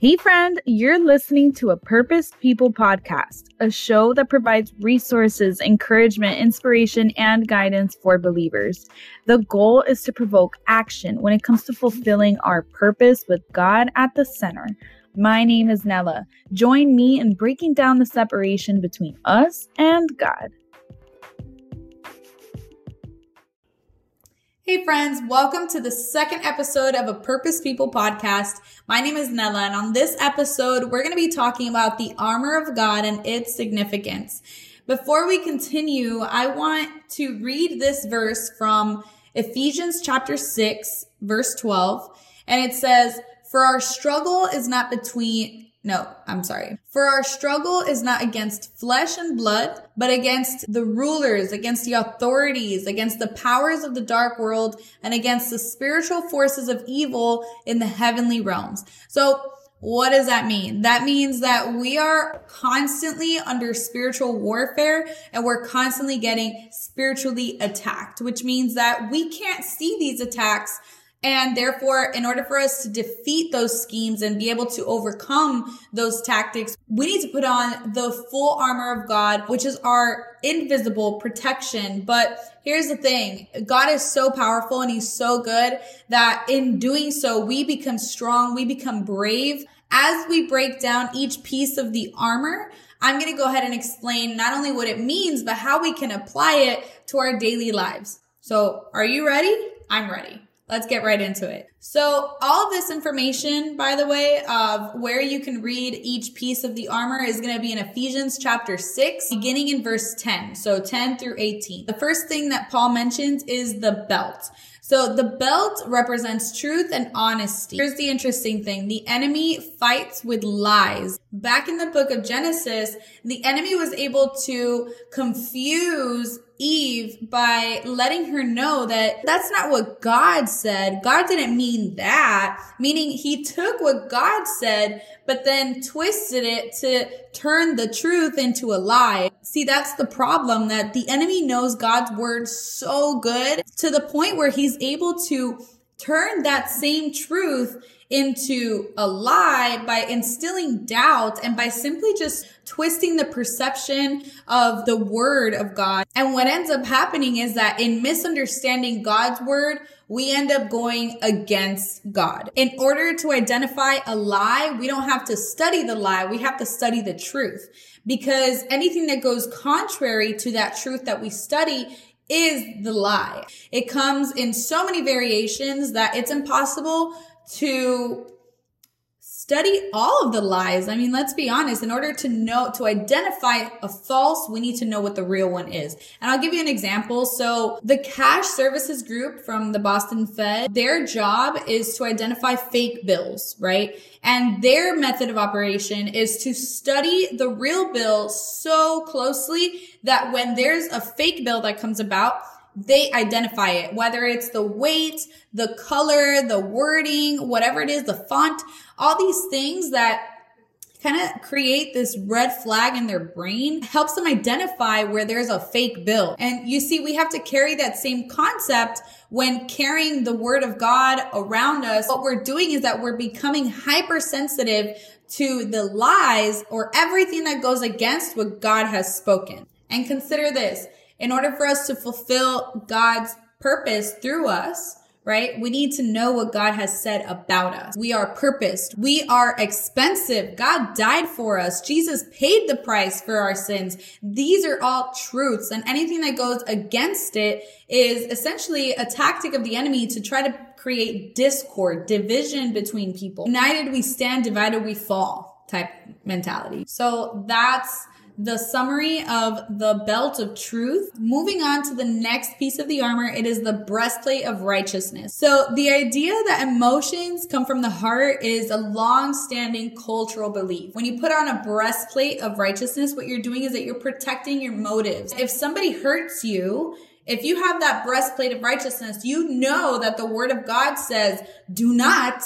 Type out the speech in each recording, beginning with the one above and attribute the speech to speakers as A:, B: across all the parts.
A: Hey, friend, you're listening to a Purposed People podcast, a show that provides resources, encouragement, inspiration, and guidance for believers. The goal is to provoke action when it comes to fulfilling our purpose with God at the center. My name is Nella. Join me in breaking down the separation between us and God.
B: Hey, friends, welcome to the second episode of a Purposed People podcast. My name is Nella, and on this episode, we're going to be talking about the armor of God and its significance. Before we continue, I want to read this verse from Ephesians chapter 6, verse 12, and it says, For our struggle is not between no, I'm sorry. For our struggle is not against flesh and blood, but against the rulers, against the authorities, against the powers of the dark world, and against the spiritual forces of evil in the heavenly realms. So, what does that mean? That means that we are constantly under spiritual warfare and we're constantly getting spiritually attacked, which means that we can't see these attacks and therefore, in order for us to defeat those schemes and be able to overcome those tactics, we need to put on the full armor of God, which is our invisible protection. But here's the thing. God is so powerful and he's so good that in doing so, we become strong. We become brave. As we break down each piece of the armor, I'm going to go ahead and explain not only what it means, but how we can apply it to our daily lives. So are you ready? I'm ready. Let's get right into it. So all of this information, by the way, of where you can read each piece of the armor is going to be in Ephesians chapter 6, beginning in verse 10. So 10 through 18. The first thing that Paul mentions is the belt. So the belt represents truth and honesty. Here's the interesting thing. The enemy fights with lies. Back in the book of Genesis, the enemy was able to confuse Eve by letting her know that that's not what God said. God didn't mean that, meaning he took what God said, but then twisted it to turn the truth into a lie. See, that's the problem that the enemy knows God's word so good to the point where he's able to turn that same truth into a lie by instilling doubt and by simply just twisting the perception of the word of God. And what ends up happening is that in misunderstanding God's word, we end up going against God. In order to identify a lie, we don't have to study the lie. We have to study the truth because anything that goes contrary to that truth that we study is the lie. It comes in so many variations that it's impossible to study all of the lies. I mean, let's be honest. In order to know, to identify a false, we need to know what the real one is. And I'll give you an example. So the cash services group from the Boston Fed, their job is to identify fake bills, right? And their method of operation is to study the real bill so closely that when there's a fake bill that comes about, they identify it, whether it's the weight, the color, the wording, whatever it is, the font, all these things that kind of create this red flag in their brain helps them identify where there's a fake bill. And you see, we have to carry that same concept when carrying the word of God around us. What we're doing is that we're becoming hypersensitive to the lies or everything that goes against what God has spoken. And consider this in order for us to fulfill God's purpose through us, right? We need to know what God has said about us. We are purposed. We are expensive. God died for us. Jesus paid the price for our sins. These are all truths and anything that goes against it is essentially a tactic of the enemy to try to create discord, division between people. United we stand, divided we fall type mentality. So that's the summary of the belt of truth. Moving on to the next piece of the armor, it is the breastplate of righteousness. So the idea that emotions come from the heart is a long-standing cultural belief. When you put on a breastplate of righteousness, what you're doing is that you're protecting your motives. If somebody hurts you, if you have that breastplate of righteousness, you know that the word of God says, do not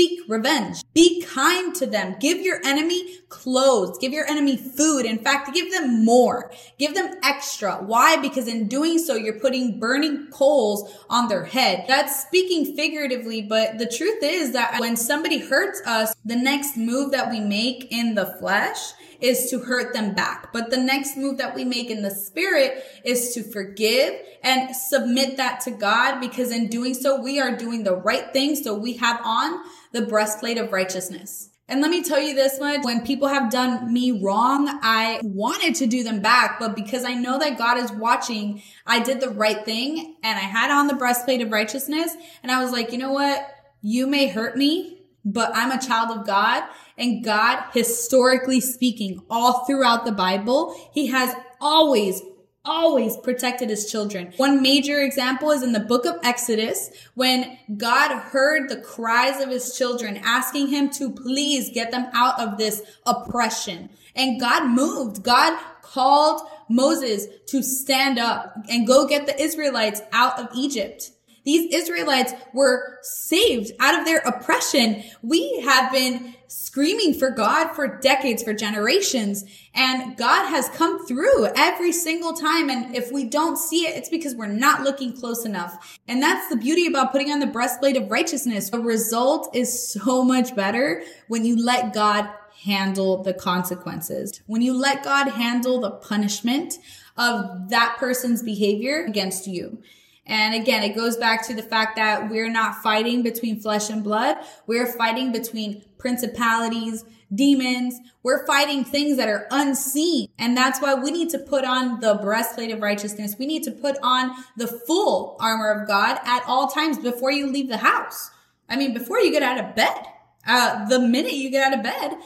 B: Seek revenge. Be kind to them. Give your enemy clothes. Give your enemy food. In fact, give them more. Give them extra. Why? Because in doing so, you're putting burning coals on their head. That's speaking figuratively, but the truth is that when somebody hurts us, the next move that we make in the flesh is to hurt them back. But the next move that we make in the spirit is to forgive and submit that to God because in doing so, we are doing the right thing. So we have on the breastplate of righteousness. And let me tell you this much, when people have done me wrong, I wanted to do them back, but because I know that God is watching, I did the right thing and I had on the breastplate of righteousness. And I was like, you know what? You may hurt me, but I'm a child of God and God, historically speaking, all throughout the Bible, he has always always protected his children. One major example is in the book of Exodus when God heard the cries of his children asking him to please get them out of this oppression. And God moved. God called Moses to stand up and go get the Israelites out of Egypt. These Israelites were saved out of their oppression. We have been screaming for God for decades, for generations, and God has come through every single time. And if we don't see it, it's because we're not looking close enough. And that's the beauty about putting on the breastplate of righteousness. The result is so much better when you let God handle the consequences. When you let God handle the punishment of that person's behavior against you. And again, it goes back to the fact that we're not fighting between flesh and blood. We're fighting between principalities, demons. We're fighting things that are unseen. And that's why we need to put on the breastplate of righteousness. We need to put on the full armor of God at all times before you leave the house. I mean, before you get out of bed, uh, the minute you get out of bed,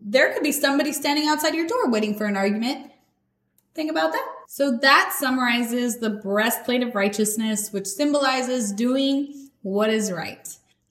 B: there could be somebody standing outside your door waiting for an argument. Think about that. So that summarizes the breastplate of righteousness, which symbolizes doing what is right.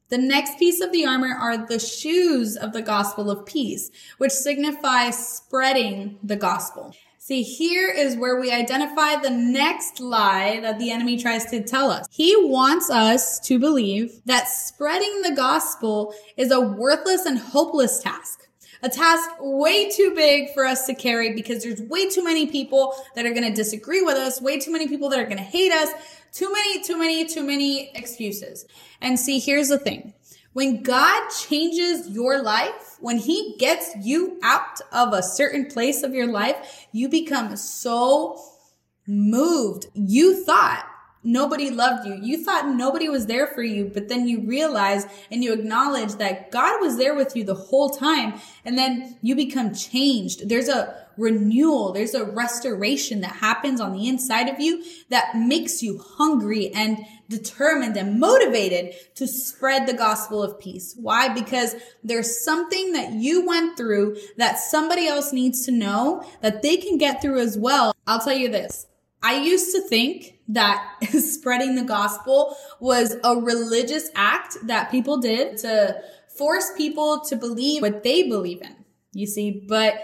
B: The next piece of the armor are the shoes of the gospel of peace, which signify spreading the gospel. See, here is where we identify the next lie that the enemy tries to tell us. He wants us to believe that spreading the gospel is a worthless and hopeless task a task way too big for us to carry because there's way too many people that are going to disagree with us, way too many people that are going to hate us, too many, too many, too many excuses. And see, here's the thing. When God changes your life, when he gets you out of a certain place of your life, you become so moved. You thought nobody loved you. You thought nobody was there for you, but then you realize and you acknowledge that God was there with you the whole time. And then you become changed. There's a renewal. There's a restoration that happens on the inside of you that makes you hungry and determined and motivated to spread the gospel of peace. Why? Because there's something that you went through that somebody else needs to know that they can get through as well. I'll tell you this. I used to think that spreading the gospel was a religious act that people did to force people to believe what they believe in. You see, but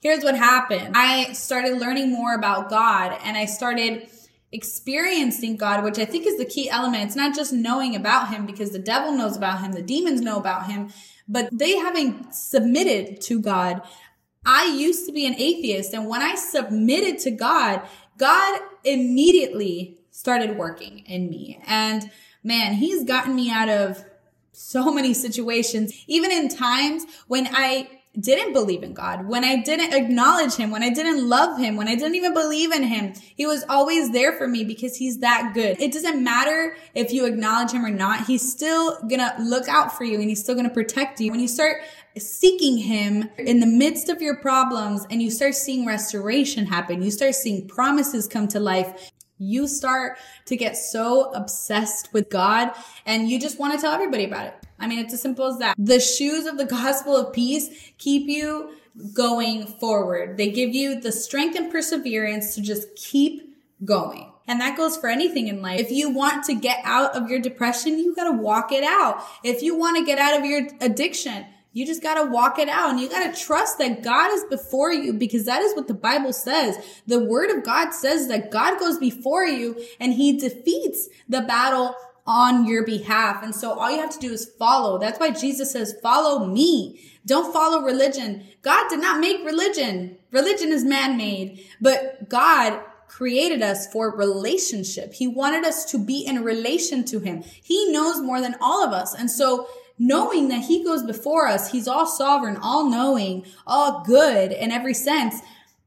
B: here's what happened. I started learning more about God and I started experiencing God, which I think is the key element. It's not just knowing about him because the devil knows about him, the demons know about him, but they having submitted to God. I used to be an atheist and when I submitted to God, God immediately started working in me. And man, he's gotten me out of so many situations, even in times when I didn't believe in God, when I didn't acknowledge him, when I didn't love him, when I didn't even believe in him, he was always there for me because he's that good. It doesn't matter if you acknowledge him or not. He's still gonna look out for you and he's still gonna protect you. When you start seeking him in the midst of your problems and you start seeing restoration happen, you start seeing promises come to life, you start to get so obsessed with God and you just want to tell everybody about it. I mean, it's as simple as that. The shoes of the gospel of peace keep you going forward. They give you the strength and perseverance to just keep going. And that goes for anything in life. If you want to get out of your depression, you got to walk it out. If you want to get out of your addiction, you just got to walk it out and you got to trust that God is before you because that is what the Bible says. The word of God says that God goes before you and he defeats the battle on your behalf. And so all you have to do is follow. That's why Jesus says, follow me. Don't follow religion. God did not make religion. Religion is man-made, but God created us for relationship. He wanted us to be in relation to him. He knows more than all of us. And so knowing that he goes before us, he's all sovereign, all knowing, all good in every sense.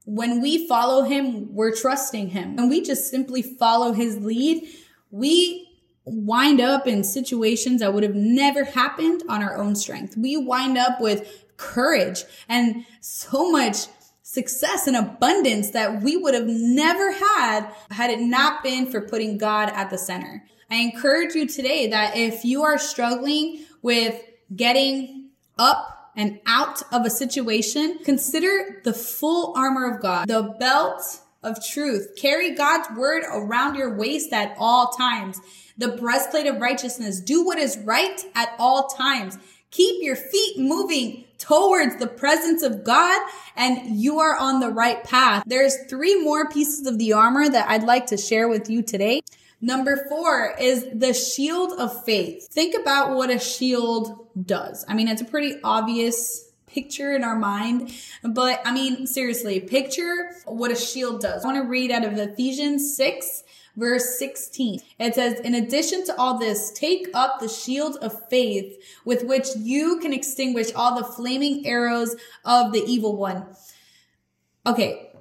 B: When we follow him, we're trusting him and we just simply follow his lead. We wind up in situations that would have never happened on our own strength. We wind up with courage and so much success and abundance that we would have never had had it not been for putting God at the center. I encourage you today that if you are struggling with getting up and out of a situation, consider the full armor of God, the belt of truth. Carry God's word around your waist at all times. The breastplate of righteousness. Do what is right at all times. Keep your feet moving towards the presence of God and you are on the right path. There's three more pieces of the armor that I'd like to share with you today. Number four is the shield of faith. Think about what a shield does. I mean, it's a pretty obvious picture in our mind, but I mean, seriously, picture what a shield does. I want to read out of Ephesians 6 verse 16. It says, in addition to all this, take up the shield of faith with which you can extinguish all the flaming arrows of the evil one. Okay.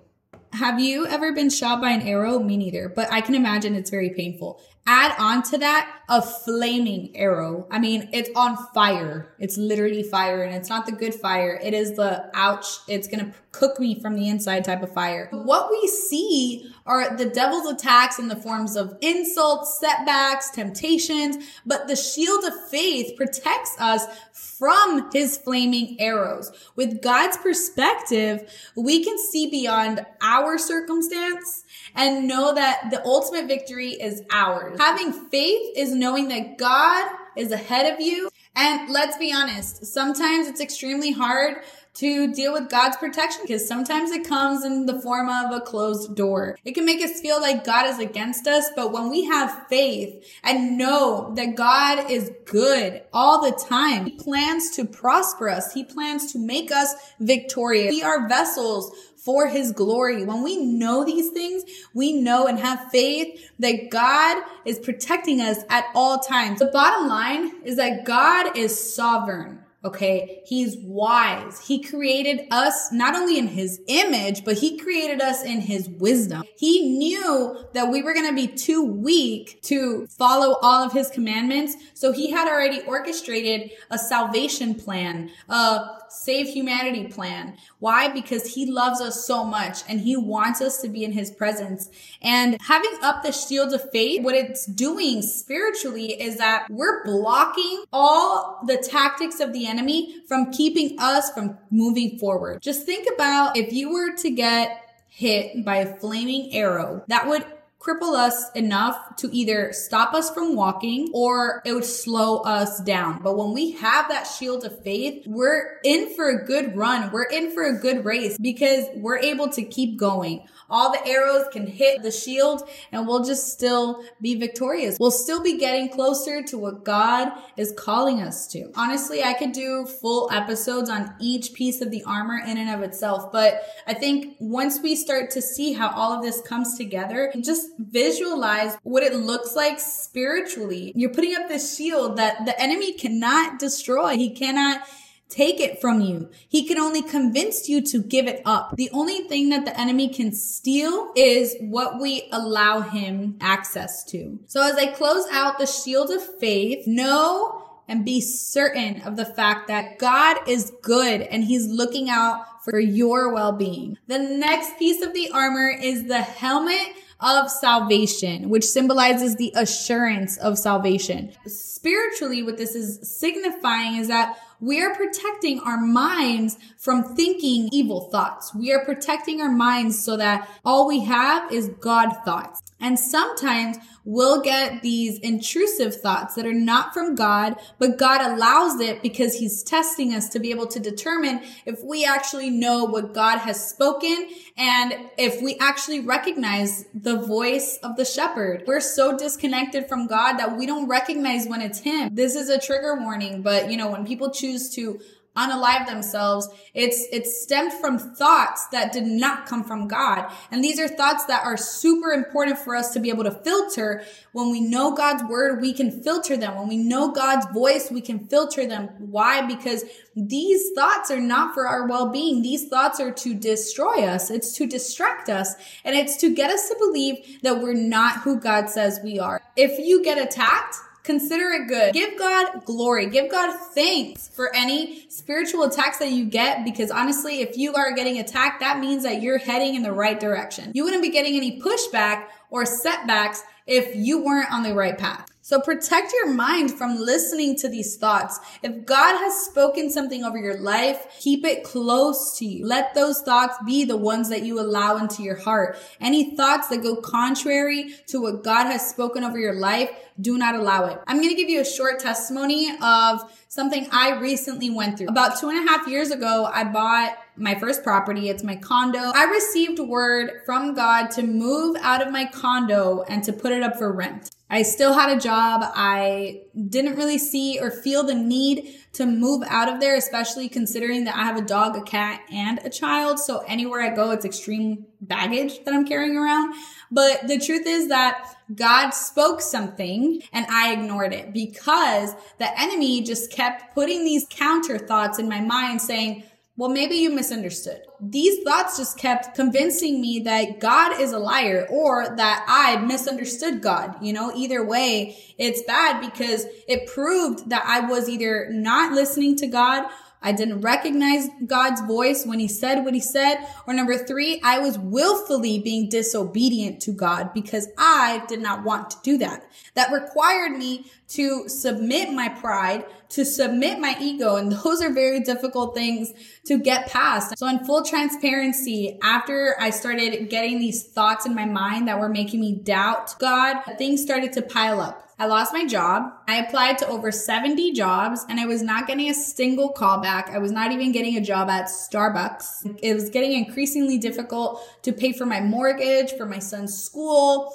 B: Have you ever been shot by an arrow? Me neither, but I can imagine it's very painful. Add on to that a flaming arrow. I mean, it's on fire. It's literally fire and it's not the good fire. It is the ouch. It's going to cook me from the inside type of fire. What we see are the devil's attacks in the forms of insults, setbacks, temptations, but the shield of faith protects us from his flaming arrows. With God's perspective, we can see beyond our circumstance and know that the ultimate victory is ours. Having faith is knowing that God is ahead of you. And let's be honest, sometimes it's extremely hard to deal with God's protection because sometimes it comes in the form of a closed door. It can make us feel like God is against us, but when we have faith and know that God is good all the time, He plans to prosper us. He plans to make us victorious. We are vessels for his glory. When we know these things, we know and have faith that God is protecting us at all times. The bottom line is that God is sovereign. Okay. He's wise. He created us not only in his image, but he created us in his wisdom. He knew that we were going to be too weak to follow all of his commandments. So he had already orchestrated a salvation plan, a save humanity plan. Why? Because he loves us so much and he wants us to be in his presence. And having up the shield of faith, what it's doing spiritually is that we're blocking all the tactics of the enemy from keeping us from moving forward. Just think about if you were to get hit by a flaming arrow, that would cripple us enough to either stop us from walking or it would slow us down. But when we have that shield of faith, we're in for a good run. We're in for a good race because we're able to keep going. All the arrows can hit the shield and we'll just still be victorious. We'll still be getting closer to what God is calling us to. Honestly, I could do full episodes on each piece of the armor in and of itself, but I think once we start to see how all of this comes together, just visualize what it looks like spiritually. You're putting up this shield that the enemy cannot destroy. He cannot take it from you. He can only convince you to give it up. The only thing that the enemy can steal is what we allow him access to. So as I close out the shield of faith, know and be certain of the fact that God is good and he's looking out for your well-being. The next piece of the armor is the helmet of salvation, which symbolizes the assurance of salvation. Spiritually, what this is signifying is that we are protecting our minds from thinking evil thoughts. We are protecting our minds so that all we have is God thoughts. And sometimes we'll get these intrusive thoughts that are not from God, but God allows it because he's testing us to be able to determine if we actually know what God has spoken and if we actually recognize the voice of the shepherd. We're so disconnected from God that we don't recognize when it's him. This is a trigger warning, but you know, when people choose to unalive themselves. It's, it's stemmed from thoughts that did not come from God. And these are thoughts that are super important for us to be able to filter. When we know God's word, we can filter them. When we know God's voice, we can filter them. Why? Because these thoughts are not for our well-being. These thoughts are to destroy us. It's to distract us and it's to get us to believe that we're not who God says we are. If you get attacked, Consider it good. Give God glory. Give God thanks for any spiritual attacks that you get because honestly, if you are getting attacked, that means that you're heading in the right direction. You wouldn't be getting any pushback or setbacks if you weren't on the right path. So protect your mind from listening to these thoughts. If God has spoken something over your life, keep it close to you. Let those thoughts be the ones that you allow into your heart. Any thoughts that go contrary to what God has spoken over your life, do not allow it. I'm going to give you a short testimony of something I recently went through. About two and a half years ago, I bought my first property. It's my condo. I received word from God to move out of my condo and to put it up for rent. I still had a job. I didn't really see or feel the need to move out of there, especially considering that I have a dog, a cat, and a child. So anywhere I go, it's extreme baggage that I'm carrying around. But the truth is that God spoke something and I ignored it because the enemy just kept putting these counter thoughts in my mind saying, well, maybe you misunderstood. These thoughts just kept convincing me that God is a liar or that I misunderstood God. You know, either way, it's bad because it proved that I was either not listening to God I didn't recognize God's voice when he said what he said. Or number three, I was willfully being disobedient to God because I did not want to do that. That required me to submit my pride, to submit my ego. And those are very difficult things to get past. So in full transparency, after I started getting these thoughts in my mind that were making me doubt God, things started to pile up. I lost my job. I applied to over 70 jobs and I was not getting a single callback. I was not even getting a job at Starbucks. It was getting increasingly difficult to pay for my mortgage, for my son's school,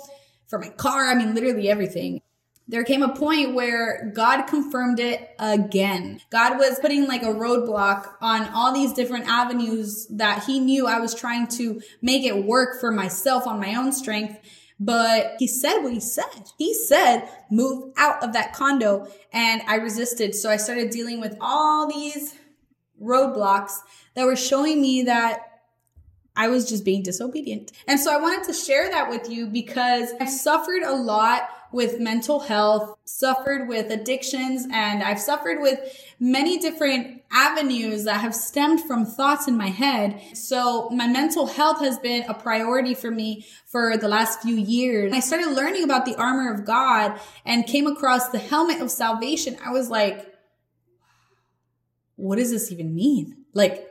B: for my car. I mean, literally everything. There came a point where God confirmed it again. God was putting like a roadblock on all these different avenues that he knew I was trying to make it work for myself on my own strength. But he said what he said. He said, move out of that condo. And I resisted. So I started dealing with all these roadblocks that were showing me that I was just being disobedient. And so I wanted to share that with you because I've suffered a lot with mental health, suffered with addictions, and I've suffered with many different avenues that have stemmed from thoughts in my head. So my mental health has been a priority for me for the last few years. I started learning about the armor of God and came across the helmet of salvation. I was like, what does this even mean? Like,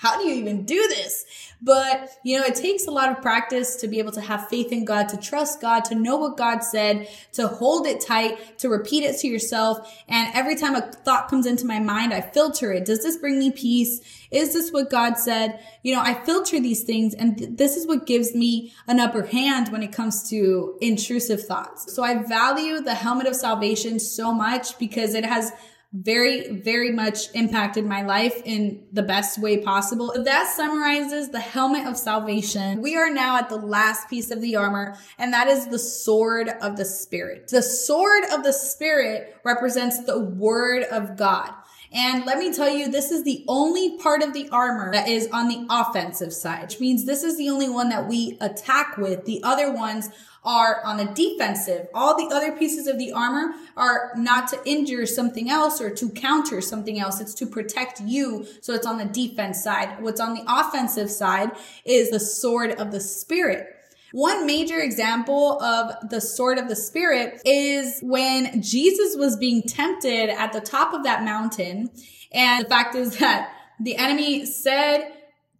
B: how do you even do this? But, you know, it takes a lot of practice to be able to have faith in God, to trust God, to know what God said, to hold it tight, to repeat it to yourself. And every time a thought comes into my mind, I filter it. Does this bring me peace? Is this what God said? You know, I filter these things and th- this is what gives me an upper hand when it comes to intrusive thoughts. So I value the helmet of salvation so much because it has very, very much impacted my life in the best way possible. That summarizes the helmet of salvation. We are now at the last piece of the armor, and that is the sword of the spirit. The sword of the spirit represents the word of God. And let me tell you, this is the only part of the armor that is on the offensive side, which means this is the only one that we attack with. The other ones are on the defensive. All the other pieces of the armor are not to injure something else or to counter something else. It's to protect you. So it's on the defense side. What's on the offensive side is the sword of the spirit. One major example of the sword of the spirit is when Jesus was being tempted at the top of that mountain. And the fact is that the enemy said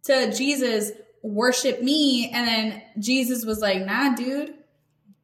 B: to Jesus, worship me. And then Jesus was like, nah, dude,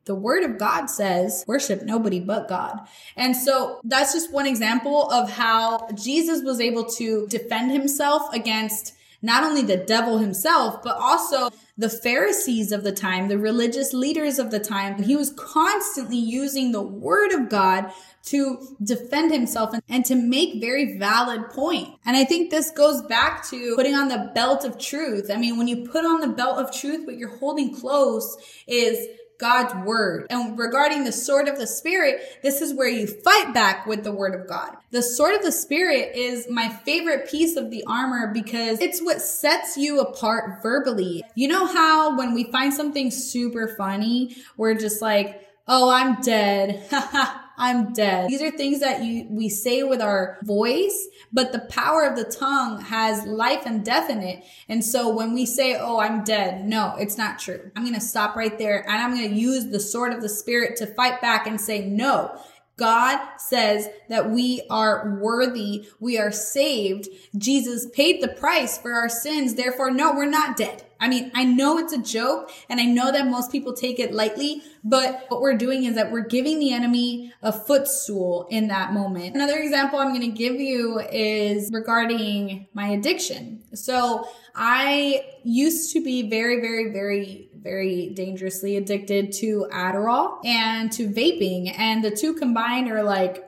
B: the word of God says, worship nobody but God. And so that's just one example of how Jesus was able to defend himself against not only the devil himself, but also the Pharisees of the time, the religious leaders of the time. He was constantly using the word of God to defend himself and, and, to make very valid point. And I think this goes back to putting on the belt of truth. I mean, when you put on the belt of truth, what you're holding close is God's word. And regarding the sword of the spirit, this is where you fight back with the word of God. The sword of the spirit is my favorite piece of the armor because it's what sets you apart verbally. You know how when we find something super funny, we're just like, Oh, I'm dead. I'm dead. These are things that you, we say with our voice, but the power of the tongue has life and death in it. And so when we say, Oh, I'm dead, no, it's not true. I'm going to stop right there and I'm going to use the sword of the spirit to fight back and say, no, God says that we are worthy. We are saved. Jesus paid the price for our sins. Therefore, no, we're not dead. I mean, I know it's a joke and I know that most people take it lightly, but what we're doing is that we're giving the enemy a footstool in that moment. Another example I'm going to give you is regarding my addiction. So I used to be very, very, very, very dangerously addicted to Adderall and to vaping and the two combined are like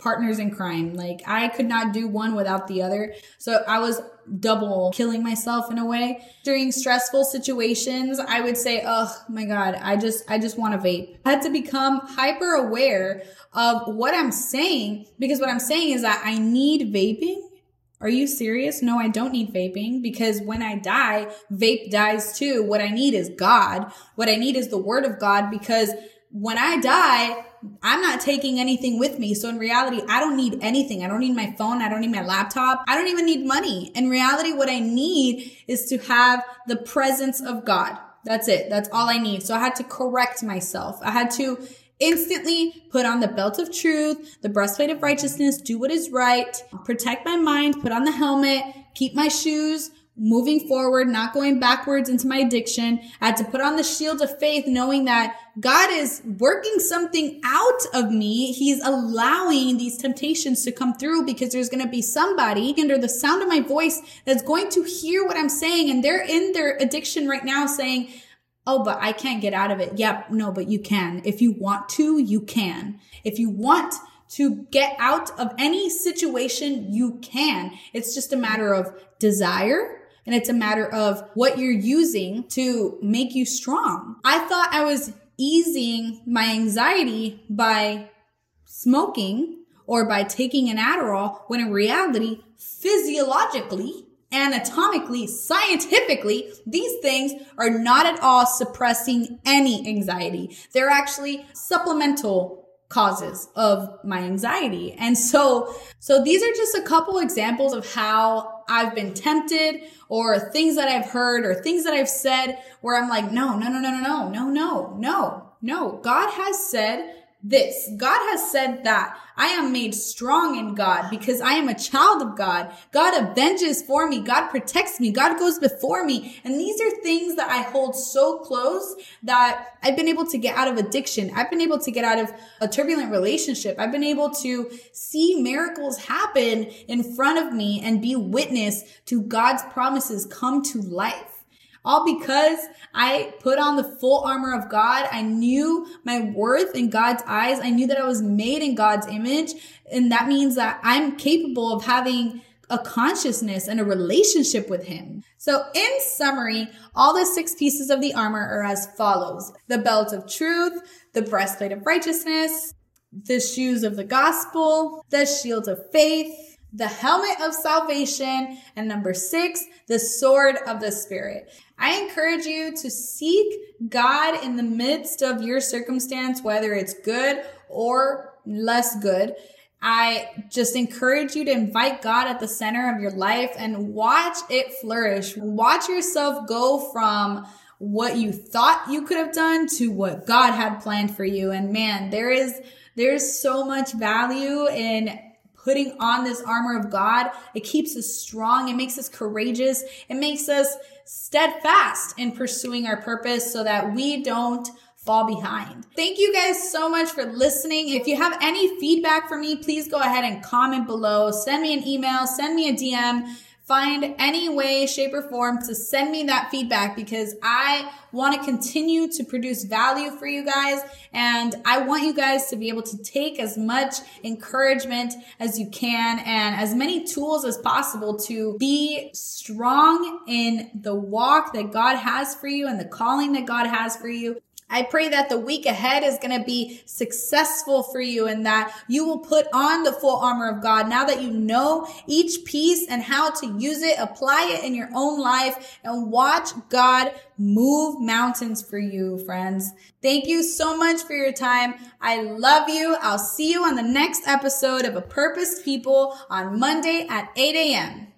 B: partners in crime. Like I could not do one without the other. So I was double killing myself in a way. During stressful situations, I would say, "Oh my god, I just I just want to vape." I had to become hyper aware of what I'm saying because what I'm saying is that I need vaping. Are you serious? No, I don't need vaping because when I die, vape dies too. What I need is God. What I need is the word of God because when I die, I'm not taking anything with me. So in reality, I don't need anything. I don't need my phone. I don't need my laptop. I don't even need money. In reality, what I need is to have the presence of God. That's it. That's all I need. So I had to correct myself. I had to instantly put on the belt of truth, the breastplate of righteousness, do what is right, protect my mind, put on the helmet, keep my shoes, moving forward, not going backwards into my addiction. I had to put on the shield of faith, knowing that God is working something out of me. He's allowing these temptations to come through because there's going to be somebody under the sound of my voice that's going to hear what I'm saying. And they're in their addiction right now saying, Oh, but I can't get out of it. Yep. No, but you can. If you want to, you can. If you want to get out of any situation, you can. It's just a matter of desire and it's a matter of what you're using to make you strong. I thought I was easing my anxiety by smoking or by taking an Adderall when in reality, physiologically, anatomically, scientifically, these things are not at all suppressing any anxiety. They're actually supplemental causes of my anxiety. And so, so these are just a couple examples of how I've been tempted or things that I've heard or things that I've said where I'm like, no, no, no, no, no, no, no, no, no, no. God has said this. God has said that I am made strong in God because I am a child of God. God avenges for me. God protects me. God goes before me. And these are things that I hold so close that I've been able to get out of addiction. I've been able to get out of a turbulent relationship. I've been able to see miracles happen in front of me and be witness to God's promises come to life. All because I put on the full armor of God. I knew my worth in God's eyes. I knew that I was made in God's image. And that means that I'm capable of having a consciousness and a relationship with him. So in summary, all the six pieces of the armor are as follows. The belt of truth, the breastplate of righteousness, the shoes of the gospel, the shield of faith, the helmet of salvation, and number six, the sword of the spirit. I encourage you to seek God in the midst of your circumstance, whether it's good or less good. I just encourage you to invite God at the center of your life and watch it flourish. Watch yourself go from what you thought you could have done to what God had planned for you. And man, there is, there's so much value in putting on this armor of God. It keeps us strong. It makes us courageous. It makes us steadfast in pursuing our purpose so that we don't fall behind. Thank you guys so much for listening. If you have any feedback for me, please go ahead and comment below. Send me an email, send me a DM find any way, shape, or form to send me that feedback because I want to continue to produce value for you guys. And I want you guys to be able to take as much encouragement as you can and as many tools as possible to be strong in the walk that God has for you and the calling that God has for you. I pray that the week ahead is going to be successful for you and that you will put on the full armor of God now that you know each piece and how to use it, apply it in your own life and watch God move mountains for you, friends. Thank you so much for your time. I love you. I'll see you on the next episode of A Purposed People on Monday at 8 a.m.